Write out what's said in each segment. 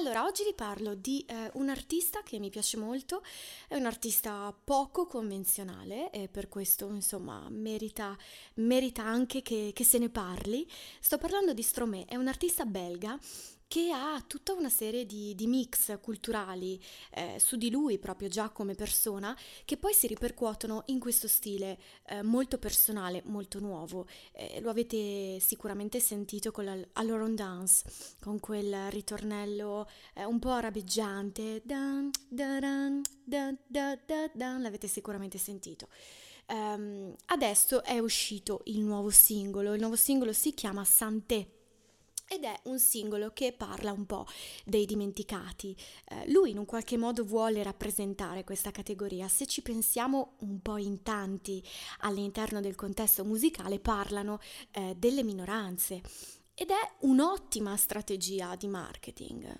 Allora, oggi vi parlo di eh, un artista che mi piace molto, è un artista poco convenzionale e per questo, insomma, merita, merita anche che, che se ne parli. Sto parlando di Stromae, è un artista belga che ha tutta una serie di, di mix culturali eh, su di lui proprio già come persona che poi si ripercuotono in questo stile eh, molto personale, molto nuovo. Eh, lo avete sicuramente sentito con la Aloron Dance, con quel ritornello eh, un po' arabeggiante, dan, dan, dan, l'avete sicuramente sentito. Um, adesso è uscito il nuovo singolo, il nuovo singolo si chiama Santé ed è un singolo che parla un po' dei dimenticati. Eh, lui in un qualche modo vuole rappresentare questa categoria. Se ci pensiamo un po' in tanti all'interno del contesto musicale parlano eh, delle minoranze ed è un'ottima strategia di marketing.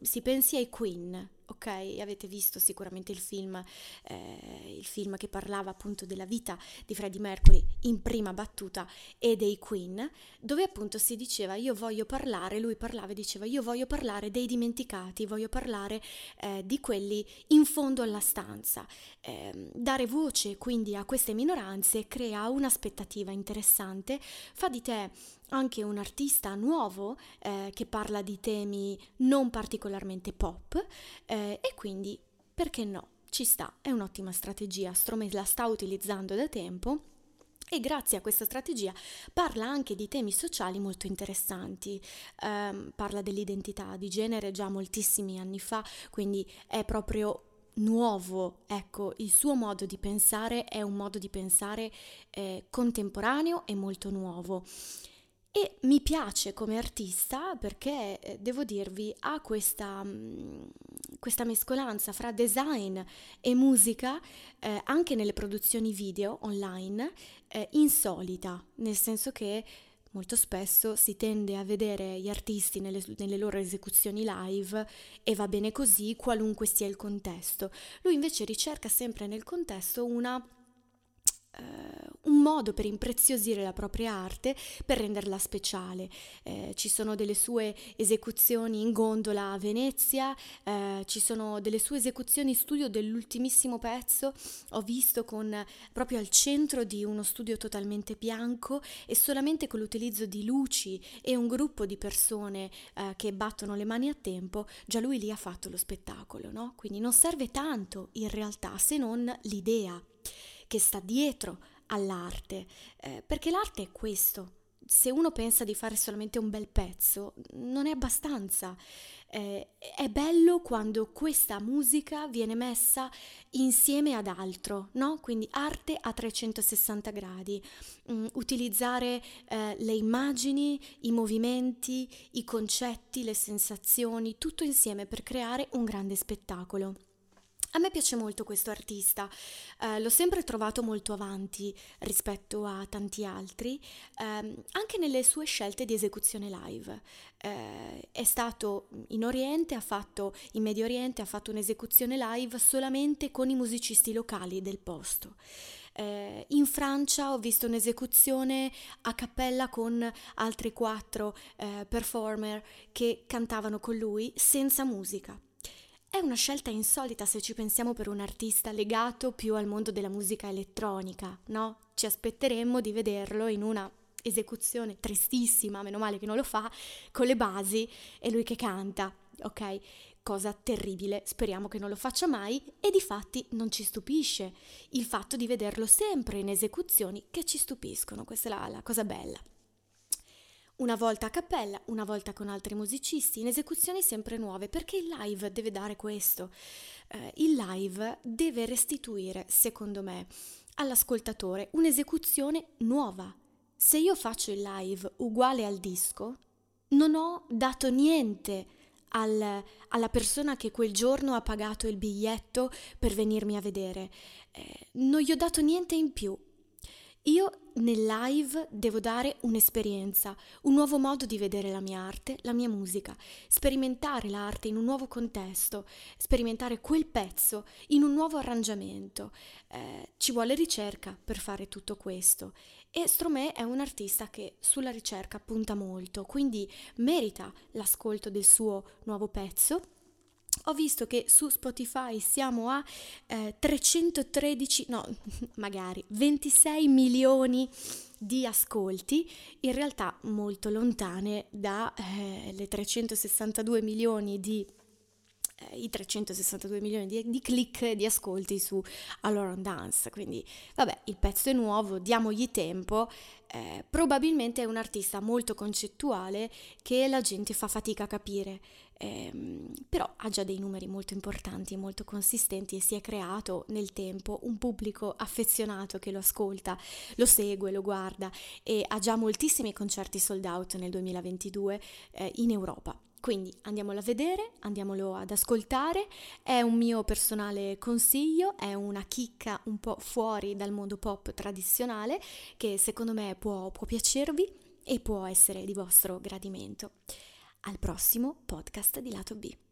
Si pensi ai Queen, ok? Avete visto sicuramente il film, eh, il film che parlava appunto della vita di Freddie Mercury in prima battuta e dei Queen, dove appunto si diceva io voglio parlare, lui parlava e diceva io voglio parlare dei dimenticati, voglio parlare eh, di quelli in fondo alla stanza. Eh, dare voce quindi a queste minoranze crea un'aspettativa interessante, fa di te anche un artista nuovo eh, che parla di temi non particolarmente pop e quindi perché no? Ci sta, è un'ottima strategia, Stromae la sta utilizzando da tempo e grazie a questa strategia parla anche di temi sociali molto interessanti, um, parla dell'identità di genere già moltissimi anni fa, quindi è proprio nuovo, ecco, il suo modo di pensare è un modo di pensare eh, contemporaneo e molto nuovo. E mi piace come artista perché, eh, devo dirvi, ha questa, mm, questa mescolanza fra design e musica eh, anche nelle produzioni video online eh, insolita, nel senso che molto spesso si tende a vedere gli artisti nelle, nelle, loro esecuzioni live e va bene così qualunque sia il contesto. Lui invece ricerca sempre nel contesto una eh, un modo per impreziosire la propria arte, per renderla speciale. Eh, ci sono delle sue esecuzioni in gondola a Venezia, eh, ci sono delle sue esecuzioni studio dell'ultimissimo pezzo, ho visto con proprio al centro di uno studio totalmente bianco e solamente con l'utilizzo di luci e un gruppo di persone che battono le mani a tempo, già lui lì ha fatto lo spettacolo, no? Quindi non serve tanto in realtà se non l'idea che sta dietro all'arte, eh, perché l'arte è questo. Se uno pensa di fare solamente un bel pezzo, non è abbastanza. Eh, è bello quando questa musica viene messa insieme ad altro, no? Quindi arte a 360 gradi, mm, utilizzare eh, le immagini, i movimenti, i concetti, le sensazioni, tutto insieme per creare un grande spettacolo. A me piace molto questo artista, eh, l'ho sempre trovato molto avanti rispetto a tanti altri, ehm, anche nelle sue scelte di esecuzione live. Eh, è stato in Oriente, ha fatto in Medio Oriente, ha fatto un'esecuzione live solamente con i musicisti locali del posto. Eh, in Francia ho visto un'esecuzione a cappella con altri quattro eh, performer che cantavano con lui senza musica. È una scelta insolita se ci pensiamo per un artista legato più al mondo della musica elettronica, no? Ci aspetteremmo di vederlo in una esecuzione tristissima, meno male che non lo fa, con le basi e lui che canta, ok? Cosa terribile, speriamo che non lo faccia mai e di fatti non ci stupisce il fatto di vederlo sempre in esecuzioni che ci stupiscono, questa è la, la cosa bella una volta a cappella, una volta con altri musicisti, in esecuzioni sempre nuove, perché il live deve dare questo. Eh, il live deve restituire, secondo me, all'ascoltatore un'esecuzione nuova. Se io faccio il live uguale al disco, non ho dato niente al, alla persona che quel giorno ha pagato il biglietto per venirmi a vedere. Eh, non gli ho dato niente in più. Io nel live devo dare un'esperienza, un nuovo modo di vedere la mia arte, la mia musica, sperimentare l'arte in un nuovo contesto, sperimentare quel pezzo in un nuovo arrangiamento. Eh, ci vuole ricerca per fare tutto questo e Stromae è un artista che sulla ricerca punta molto, quindi merita l'ascolto del suo nuovo pezzo ho visto che su Spotify siamo a eh, 313, no, magari 26 milioni di ascolti, in realtà molto lontane dalle eh, 362 milioni di eh, i 362 milioni di, di, click di ascolti su Allora Dance. Quindi, vabbè, il pezzo è nuovo, diamogli tempo. Eh, probabilmente è un artista molto concettuale che la gente fa fatica a capire. Eh, però ha già dei numeri molto importanti, molto consistenti e si è creato nel tempo un pubblico affezionato che lo ascolta, lo segue, lo guarda e ha già moltissimi concerti sold out nel 2022 eh, in Europa. Quindi andiamolo a vedere, andiamolo ad ascoltare, è un mio personale consiglio, è una chicca un po' fuori dal mondo pop tradizionale che secondo me può, può piacervi e può essere di vostro gradimento. Al prossimo podcast di lato B.